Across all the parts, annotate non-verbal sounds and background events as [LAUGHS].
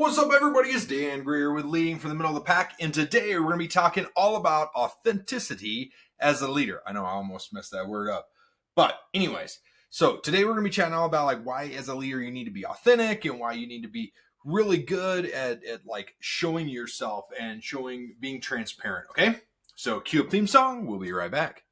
What's up, everybody? It's Dan Greer with Leading from the Middle of the Pack, and today we're going to be talking all about authenticity as a leader. I know I almost messed that word up, but anyways, so today we're going to be chatting all about like why, as a leader, you need to be authentic and why you need to be really good at, at like showing yourself and showing being transparent. Okay, so cue up theme song. We'll be right back.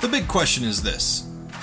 The big question is this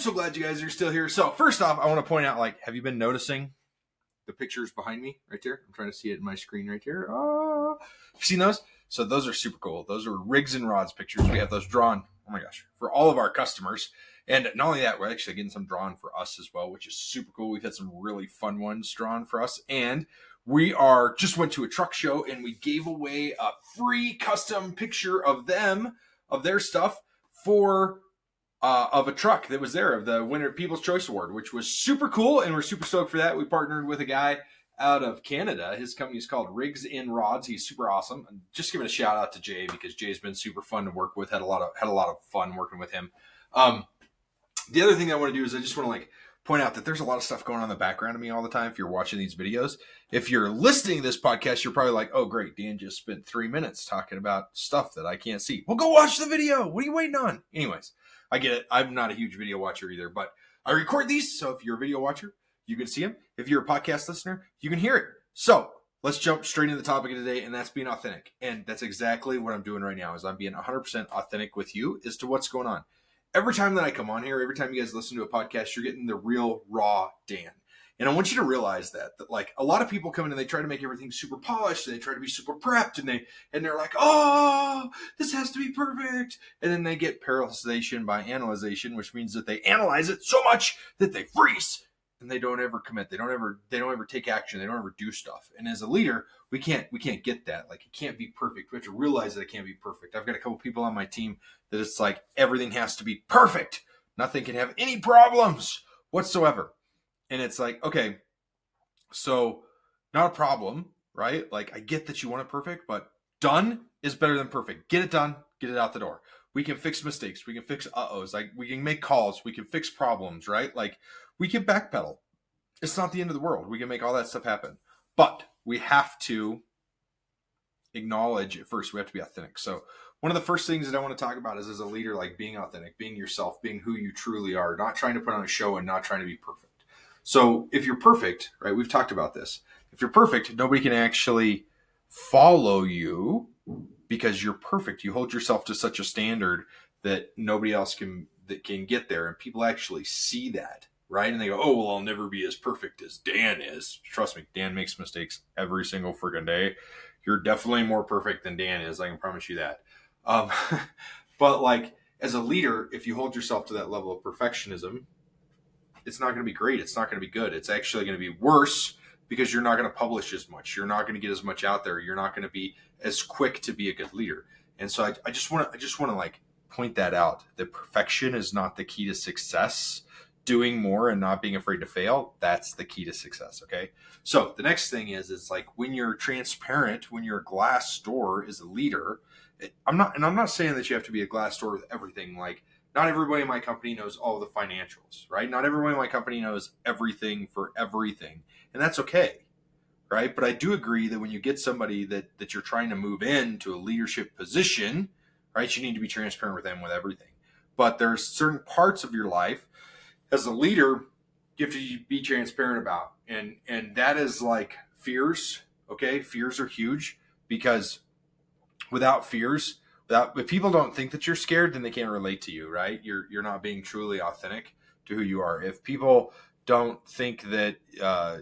So glad you guys are still here. So, first off, I want to point out like, have you been noticing the pictures behind me right there? I'm trying to see it in my screen right here. Oh, you seen those? So, those are super cool. Those are rigs and rods pictures. We have those drawn, oh my gosh, for all of our customers. And not only that, we're actually getting some drawn for us as well, which is super cool. We've had some really fun ones drawn for us. And we are just went to a truck show and we gave away a free custom picture of them, of their stuff for uh, of a truck that was there of the winner People's Choice Award, which was super cool, and we're super stoked for that. We partnered with a guy out of Canada. His company is called Rigs in Rods. He's super awesome. And just giving a shout out to Jay because Jay's been super fun to work with. Had a lot of had a lot of fun working with him. Um, the other thing I want to do is I just want to like point out that there's a lot of stuff going on in the background of me all the time if you're watching these videos. If you're listening to this podcast, you're probably like, oh, great, Dan just spent three minutes talking about stuff that I can't see. Well, go watch the video. What are you waiting on? Anyways, I get it. I'm not a huge video watcher either, but I record these. So if you're a video watcher, you can see them. If you're a podcast listener, you can hear it. So let's jump straight into the topic of today, and that's being authentic. And that's exactly what I'm doing right now is I'm being 100% authentic with you as to what's going on every time that I come on here, every time you guys listen to a podcast, you're getting the real raw Dan. And I want you to realize that that like a lot of people come in and they try to make everything super polished and they try to be super prepped and they and they're like, oh, this has to be perfect. And then they get paralyzation by analyzation, which means that they analyze it so much that they freeze and they don't ever commit. They don't ever they don't ever take action. They don't ever do stuff. And as a leader, we can't we can't get that. Like it can't be perfect. We have to realize that it can't be perfect. I've got a couple people on my team that it's like everything has to be perfect. Nothing can have any problems whatsoever. And it's like, okay, so not a problem, right? Like I get that you want it perfect, but done is better than perfect. Get it done, get it out the door. We can fix mistakes. We can fix uh-ohs. Like we can make calls. We can fix problems, right? Like we can backpedal. It's not the end of the world. We can make all that stuff happen. But we have to acknowledge at first we have to be authentic. So one of the first things that I want to talk about is as a leader, like being authentic, being yourself, being who you truly are, not trying to put on a show and not trying to be perfect. So if you're perfect, right, we've talked about this. If you're perfect, nobody can actually follow you because you're perfect. You hold yourself to such a standard that nobody else can that can get there and people actually see that right? And they go, oh, well, I'll never be as perfect as Dan is. Trust me, Dan makes mistakes every single freaking day. You're definitely more perfect than Dan is. I can promise you that. Um, [LAUGHS] but like as a leader, if you hold yourself to that level of perfectionism, it's not going to be great. It's not going to be good. It's actually going to be worse because you're not going to publish as much. You're not going to get as much out there. You're not going to be as quick to be a good leader. And so I, I just want to, I just want to like point that out that perfection is not the key to success doing more and not being afraid to fail that's the key to success okay so the next thing is it's like when you're transparent when you're a glass door is a leader i'm not and i'm not saying that you have to be a glass door with everything like not everybody in my company knows all the financials right? Not everyone in my company knows everything for everything and that's okay right? But i do agree that when you get somebody that that you're trying to move into a leadership position right you need to be transparent with them with everything. But there's certain parts of your life as a leader you have to be transparent about and and that is like fears okay? Fears are huge because without fears without if people don't think that you're scared then they can't relate to you right? You're you're not being truly authentic to who you are. If people don't think that uh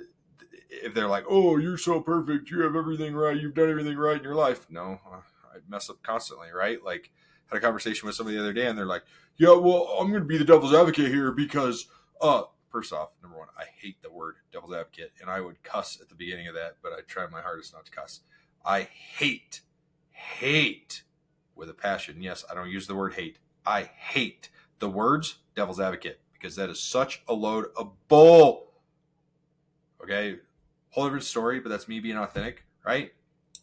if they're like oh you're so perfect. You have everything right. You've done everything right in your life. No i mess up constantly right? Like had a conversation with somebody the other day, and they're like, "Yeah, well, I'm going to be the devil's advocate here because, uh, first off, number one, I hate the word devil's advocate, and I would cuss at the beginning of that, but I try my hardest not to cuss. I hate, hate with a passion. Yes, I don't use the word hate. I hate the words devil's advocate because that is such a load of bull. Okay, whole different story, but that's me being authentic, right?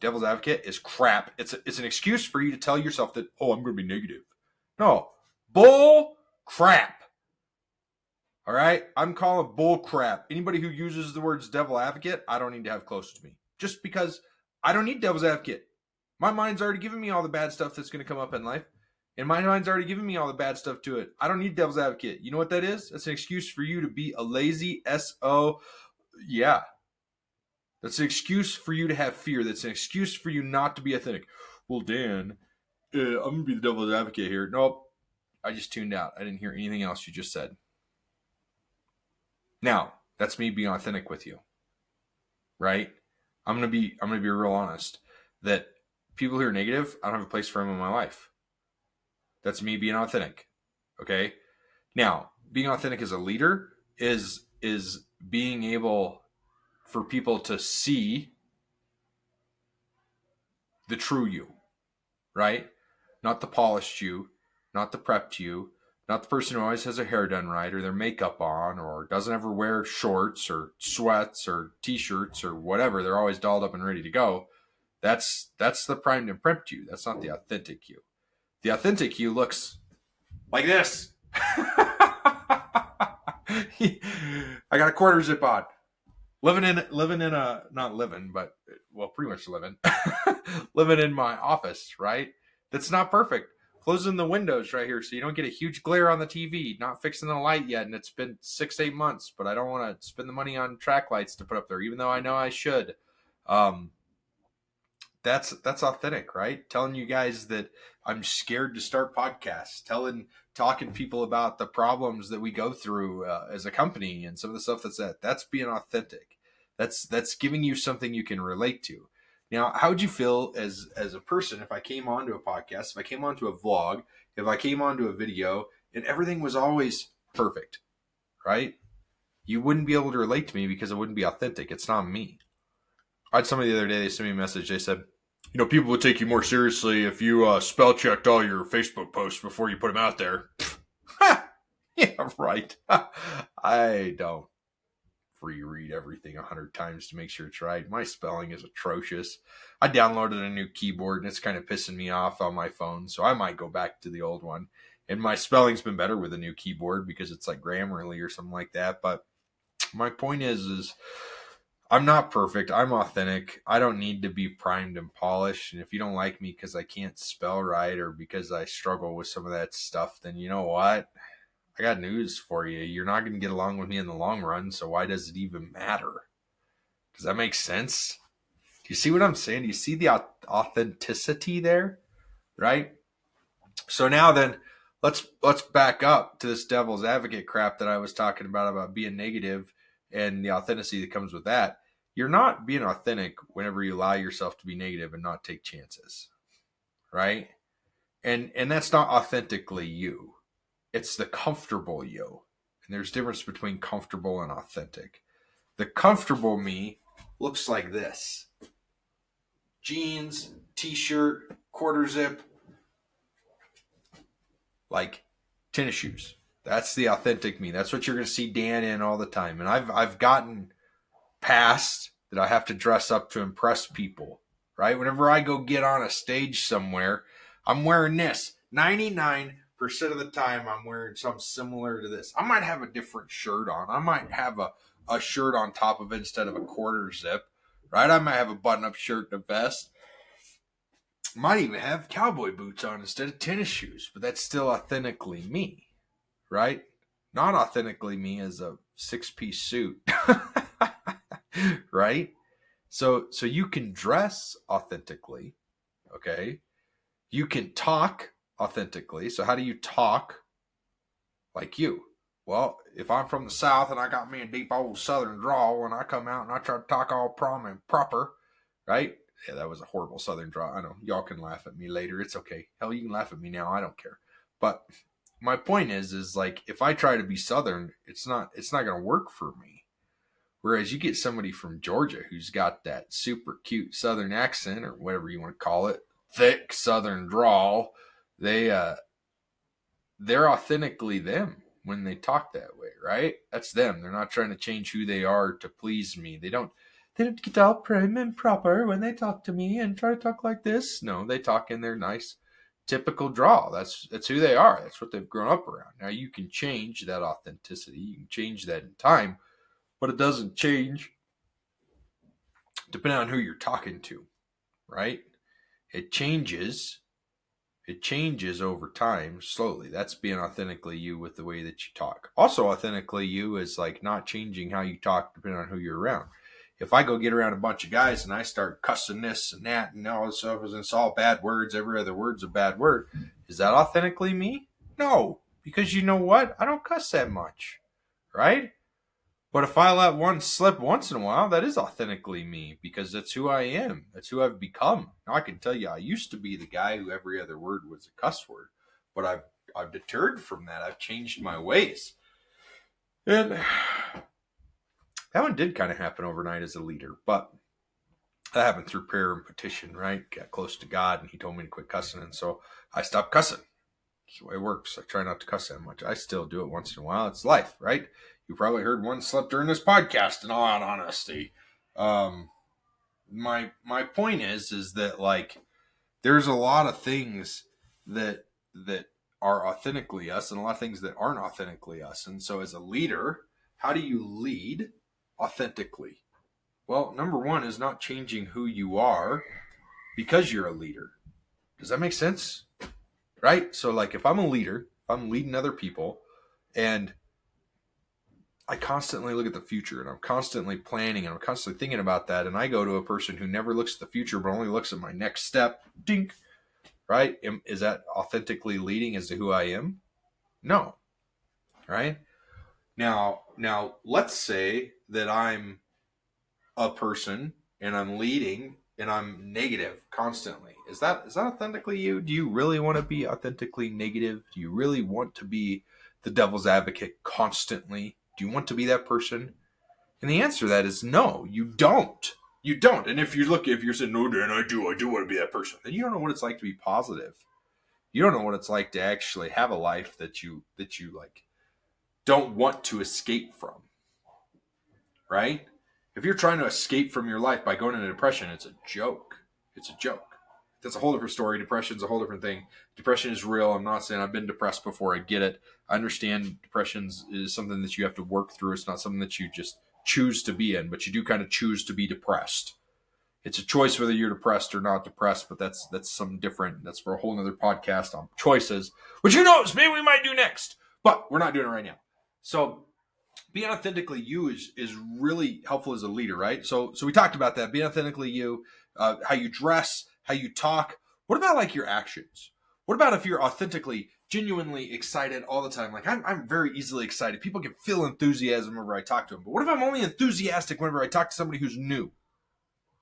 Devil's advocate is crap. It's a, it's an excuse for you to tell yourself that oh I'm going to be negative. No, bull crap. All right, I'm calling bull crap. Anybody who uses the words devil advocate, I don't need to have close to me, just because I don't need devil's advocate. My mind's already given me all the bad stuff that's going to come up in life. And my mind's already giving me all the bad stuff to it. I don't need devil's advocate. You know what that is? That's an excuse for you to be a lazy SO. Yeah. That's an excuse for you to have fear. That's an excuse for you not to be authentic. Well, Dan, uh, I'm going to be the devil's advocate here. Nope. I just tuned out. I didn't hear anything else you just said. Now, that's me being authentic with you. Right? I'm going to be I'm going to be real honest that people who are negative, I don't have a place for them in my life. That's me being authentic. Okay. Now, being authentic as a leader is is being able for people to see the true you, right? Not the polished you, not the prepped you, not the person who always has their hair done right or their makeup on or doesn't ever wear shorts or sweats or t-shirts or whatever. They're always dolled up and ready to go. That's that's the primed and prepped you. That's not the authentic you. The authentic you looks like this. [LAUGHS] I got a quarter zip on. Living in living in a not living, but well, pretty much living. [LAUGHS] living in my office, right? That's not perfect. Closing the windows right here so you don't get a huge glare on the TV. Not fixing the light yet, and it's been six, eight months, but I don't want to spend the money on track lights to put up there, even though I know I should. Um, that's that's authentic, right? Telling you guys that I'm scared to start podcasts, telling talking to people about the problems that we go through uh, as a company and some of the stuff that's that. That's being authentic. That's that's giving you something you can relate to. Now, how would you feel as as a person if I came onto a podcast, if I came onto a vlog, if I came onto a video, and everything was always perfect, right? You wouldn't be able to relate to me because it wouldn't be authentic. It's not me. I had somebody the other day. They sent me a message. They said, you know, people would take you more seriously if you uh, spell checked all your Facebook posts before you put them out there. [LAUGHS] yeah, right. [LAUGHS] I don't reread everything a hundred times to make sure it's right. My spelling is atrocious. I downloaded a new keyboard and it's kind of pissing me off on my phone, so I might go back to the old one. And my spelling's been better with a new keyboard because it's like Grammarly or something like that. But my point is, is I'm not perfect. I'm authentic. I don't need to be primed and polished. And if you don't like me because I can't spell right or because I struggle with some of that stuff, then you know what? I got news for you. You're not going to get along with me in the long run. So why does it even matter? Does that make sense? Do you see what I'm saying? Do you see the authenticity there? Right? So now then, let's let's back up to this devil's advocate crap that I was talking about about being negative and the authenticity that comes with that, you're not being authentic whenever you allow yourself to be negative and not take chances. Right? And and that's not authentically you. It's the comfortable you. And there's difference between comfortable and authentic. The comfortable me looks like this. Jeans, t-shirt, quarter zip, like tennis shoes. That's the authentic me. That's what you're going to see Dan in all the time. And I've I've gotten past that I have to dress up to impress people, right? Whenever I go get on a stage somewhere, I'm wearing this. 99% of the time I'm wearing something similar to this. I might have a different shirt on. I might have a, a shirt on top of it instead of a quarter zip, right? I might have a button up shirt and a vest. Might even have cowboy boots on instead of tennis shoes, but that's still authentically me right? Not authentically me as a six piece suit, [LAUGHS] right? So, so you can dress authentically, okay? You can talk authentically. So, how do you talk like you? Well, if I'm from the South and I got me a deep old Southern drawl, when I come out and I try to talk all prom and proper, right? Yeah, that was a horrible Southern draw. I know y'all can laugh at me later. It's okay. Hell, you can laugh at me now. I don't care. But my point is, is like if I try to be Southern, it's not it's not going to work for me. Whereas you get somebody from Georgia who's got that super cute Southern accent or whatever you want to call it, thick Southern drawl, they uh they're authentically them when they talk that way, right? That's them. They're not trying to change who they are to please me. They don't they don't get all prim and proper when they talk to me and try to talk like this. No, they talk in their nice typical draw. That's that's who they are. That's what they've grown up around. Now you can change that authenticity. You can change that in time, but it doesn't change depending on who you're talking to, right? It changes. It changes over time slowly. That's being authentically you with the way that you talk. Also, authentically you is like not changing how you talk depending on who you're around if I go get around a bunch of guys and I start cussing this and that and all this stuff, and it's all bad words, every other word's a bad word, is that authentically me? No, because you know what? I don't cuss that much, right? But if I let one slip once in a while, that is authentically me because that's who I am. That's who I've become. Now I can tell you, I used to be the guy who every other word was a cuss word, but I've I've deterred from that. I've changed my ways, and that one did kind of happen overnight as a leader, but that happened through prayer and petition, right? Got close to God and he told me to quit cussing. And so I stopped cussing. That's the way it works. I try not to cuss that much. I still do it once in a while. It's life, right? You probably heard one slip during this podcast in all honesty. Um, my my point is is that like there's a lot of things that that are authentically us and a lot of things that aren't authentically us. And so as a leader, how do you lead? Authentically? Well, number one is not changing who you are because you're a leader. Does that make sense? Right? So, like, if I'm a leader, I'm leading other people, and I constantly look at the future and I'm constantly planning and I'm constantly thinking about that, and I go to a person who never looks at the future but only looks at my next step, dink, right? Is that authentically leading as to who I am? No. Right? Now, now let's say that I'm a person and I'm leading and I'm negative constantly. Is that is that authentically you? Do you really want to be authentically negative? Do you really want to be the devil's advocate constantly? Do you want to be that person? And the answer to that is no, you don't. You don't. And if you look, if you're saying, no, Dan, I do, I do want to be that person, then you don't know what it's like to be positive. You don't know what it's like to actually have a life that you that you like don't want to escape from right? If you're trying to escape from your life by going into depression, it's a joke. It's a joke. That's a whole different story. Depression's a whole different thing. Depression is real. I'm not saying I've been depressed before. I get it. I understand depression is something that you have to work through. It's not something that you just choose to be in, but you do kind of choose to be depressed. It's a choice whether you're depressed or not depressed, but that's that's something different. That's for a whole other podcast on choices, which who knows, maybe we might do next. But we're not doing it right now. So being authentically you is is really helpful as a leader, right? So so we talked about that. Being authentically you, uh, how you dress, how you talk. What about like your actions? What about if you're authentically, genuinely excited all the time? Like I'm, I'm very easily excited. People can feel enthusiasm whenever I talk to them. But what if I'm only enthusiastic whenever I talk to somebody who's new?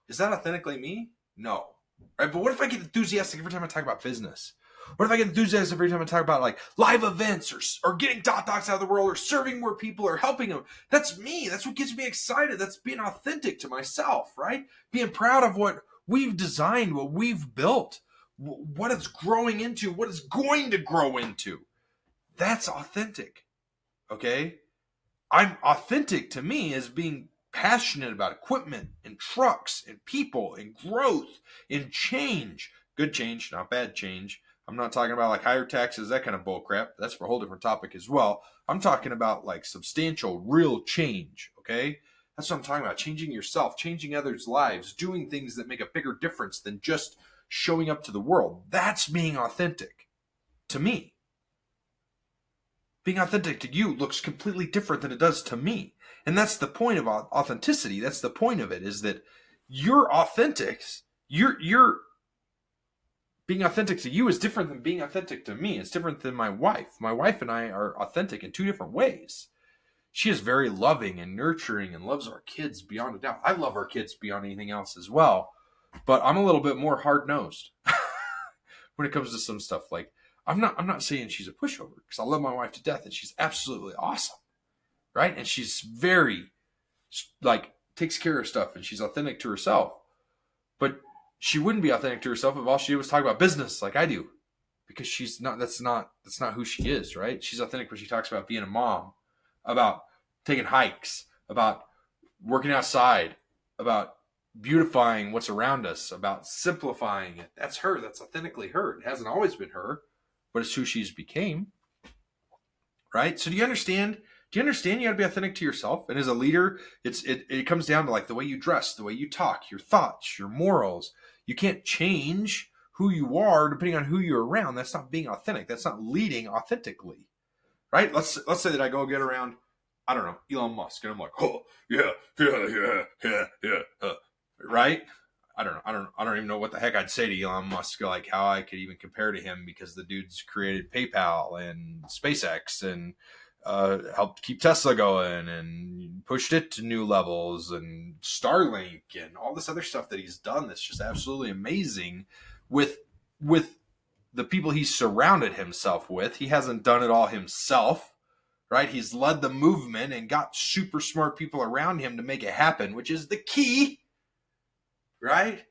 Is that authentically me? No. Right? But what if I get enthusiastic every time I talk about business? What if I get enthusiastic every time I talk about like live events or, or getting DOT Docs out of the world or serving more people or helping them? That's me. That's what gets me excited. That's being authentic to myself, right? Being proud of what we've designed, what we've built, what it's growing into, what it's going to grow into. That's authentic. Okay? I'm authentic to me as being passionate about equipment and trucks and people and growth and change. Good change, not bad change. I'm not talking about like higher taxes, that kind of bull crap. That's for a whole different topic as well. I'm talking about like substantial, real change. Okay. That's what I'm talking about. Changing yourself, changing others' lives, doing things that make a bigger difference than just showing up to the world. That's being authentic to me. Being authentic to you looks completely different than it does to me. And that's the point of authenticity. That's the point of it is that you're authentic. You're, you're, being authentic to you is different than being authentic to me. It's different than my wife. My wife and I are authentic in two different ways. She is very loving and nurturing and loves our kids beyond a doubt. I love our kids beyond anything else as well. but I'm a little bit more hard nosed [LAUGHS] when it comes to some stuff. Like I'm not I'm not saying she's a pushover because I love my wife to death and she's absolutely awesome, right? And she's very like takes care of stuff and she's authentic to herself. But she wouldn't be authentic to herself if all she did was talk about business like I do. Because she's not that's not that's not who she is, right? She's authentic when she talks about being a mom, about taking hikes, about working outside, about beautifying what's around us, about simplifying it. That's her. That's authentically her. It hasn't always been her, but it's who she's became. Right? So do you understand? Do you understand you gotta be authentic to yourself? And as a leader, it's it, it comes down to like the way you dress, the way you talk, your thoughts, your morals. You can't change who you are depending on who you're around. That's not being authentic. That's not leading authentically. Right? Let's let's say that I go get around I don't know, Elon Musk. And I'm like, oh, yeah, yeah, yeah, yeah, yeah. Uh, right? I don't know. I don't. I don't even know what the heck I'd say to Elon Musk. Like how I could even compare to him because the dude's created PayPal and SpaceX and uh, helped keep Tesla going and pushed it to new levels and Starlink and all this other stuff that he's done. That's just absolutely amazing. With with the people he's surrounded himself with, he hasn't done it all himself right? He's led the movement and got super smart people around him to make it happen, which is the key, right?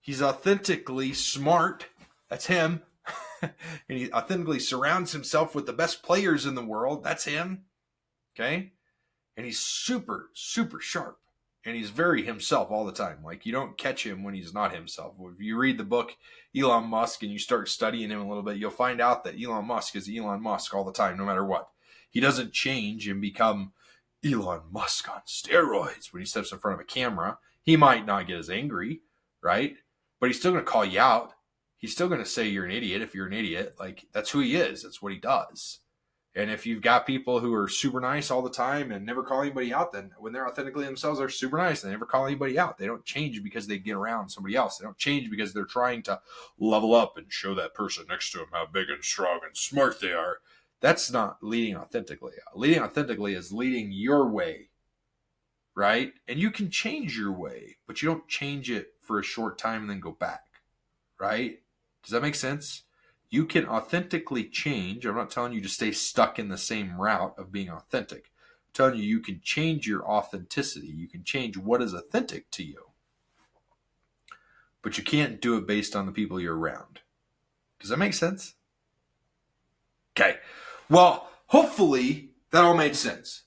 He's authentically smart. That's him. [LAUGHS] and he authentically surrounds himself with the best players in the world. That's him. Okay. And he's super, super sharp. And he's very himself all the time. Like you don't catch him when he's not himself. If you read the book Elon Musk and you start studying him a little bit, you'll find out that Elon Musk is Elon Musk all the time, no matter what. He doesn't change and become Elon Musk on steroids when he steps in front of a camera. He might not get as angry, right? But he's still going to call you out. He's still going to say you're an idiot if you're an idiot. Like that's who he is. That's what he does. And if you've got people who are super nice all the time and never call anybody out, then when they're authentically themselves, they're super nice. They never call anybody out. They don't change because they get around somebody else. They don't change because they're trying to level up and show that person next to them how big and strong and smart they are. That's not leading authentically. Leading authentically is leading your way, right? And you can change your way, but you don't change it for a short time and then go back, right? Does that make sense? You can authentically change. I'm not telling you to stay stuck in the same route of being authentic. I'm telling you, you can change your authenticity. You can change what is authentic to you. But you can't do it based on the people you're around. Does that make sense? Okay. Well, hopefully that all made sense,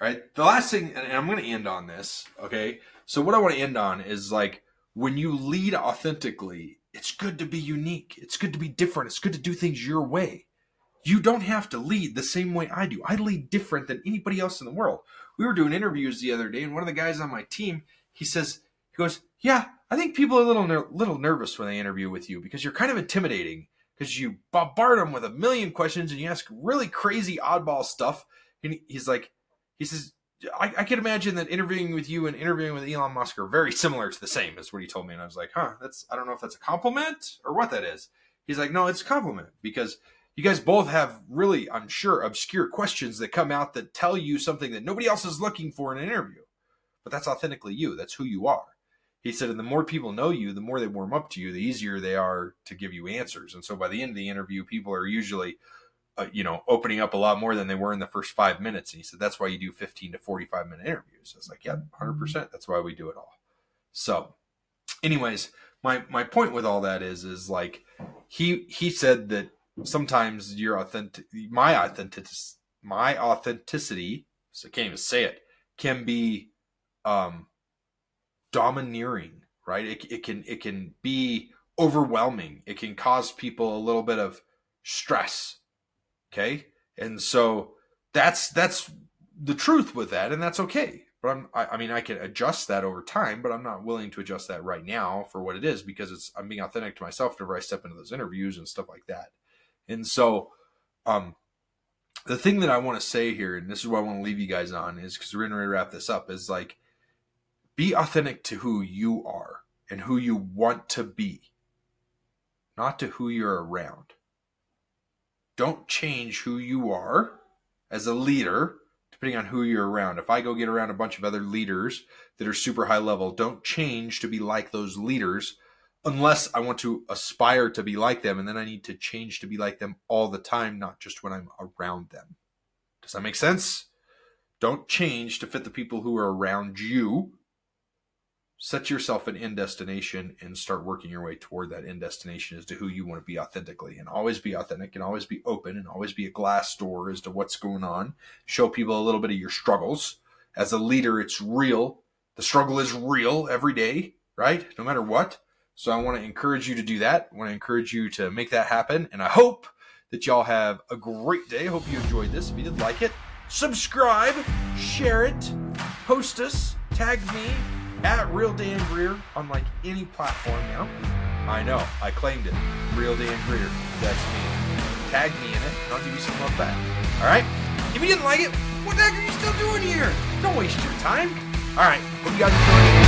right? The last thing, and I'm going to end on this, okay? So, what I want to end on is like when you lead authentically, it's good to be unique. It's good to be different. It's good to do things your way. You don't have to lead the same way I do. I lead different than anybody else in the world. We were doing interviews the other day, and one of the guys on my team, he says, he goes, "Yeah, I think people are a little ner- little nervous when they interview with you because you're kind of intimidating because you bombard them with a million questions and you ask really crazy oddball stuff. And he's like, he says, I, I can imagine that interviewing with you and interviewing with Elon Musk are very similar to the same, is what he told me. And I was like, huh, that's, I don't know if that's a compliment or what that is. He's like, no, it's a compliment because you guys both have really, I'm sure, obscure questions that come out that tell you something that nobody else is looking for in an interview. But that's authentically you. That's who you are he said, and the more people know you, the more they warm up to you, the easier they are to give you answers. And so by the end of the interview, people are usually, uh, you know, opening up a lot more than they were in the first five minutes. And he said, that's why you do 15 to 45 minute interviews. I was like, yeah, 100%. That's why we do it all. So, anyways, my, my point with all that is, is like, he, he said that sometimes your authentic, my authentic, my authenticity, so I can't even say it, can be, um, domineering, right? It, it can it can be overwhelming. It can cause people a little bit of stress. Okay, and so that's that's the truth with that, and that's okay. But I'm I, I mean I can adjust that over time, but I'm not willing to adjust that right now for what it is because it's I'm being authentic to myself whenever I step into those interviews and stuff like that. And so, um, the thing that I want to say here, and this is what I want to leave you guys on, is because we're going to wrap this up, is like be authentic to who you are and who you want to be, not to who you're around. Don't change who you are as a leader depending on who you're around. If I go get around a bunch of other leaders that are super high level, don't change to be like those leaders unless I want to aspire to be like them. And then I need to change to be like them all the time, not just when I'm around them. Does that make sense? Don't change to fit the people who are around you set yourself an end destination and start working your way toward that end destination as to who you want to be authentically and always be authentic and always be open and always be a glass door as to what's going on. Show people a little bit of your struggles. As a leader it's real. The struggle is real every day right? No matter what. So i want to encourage you to do that. I want to encourage you to make that happen and i hope that y'all have a great day. Hope you enjoyed this. If you did like it subscribe share it post us tag me at Real Dan Greer on like any platform now. I know, I claimed it. Real Dan Greer. That's me. Tag me in it, and I'll give you some love back. Alright? If you didn't like it, what the heck are you still doing here? Don't waste your time. Alright, hope you guys enjoyed it.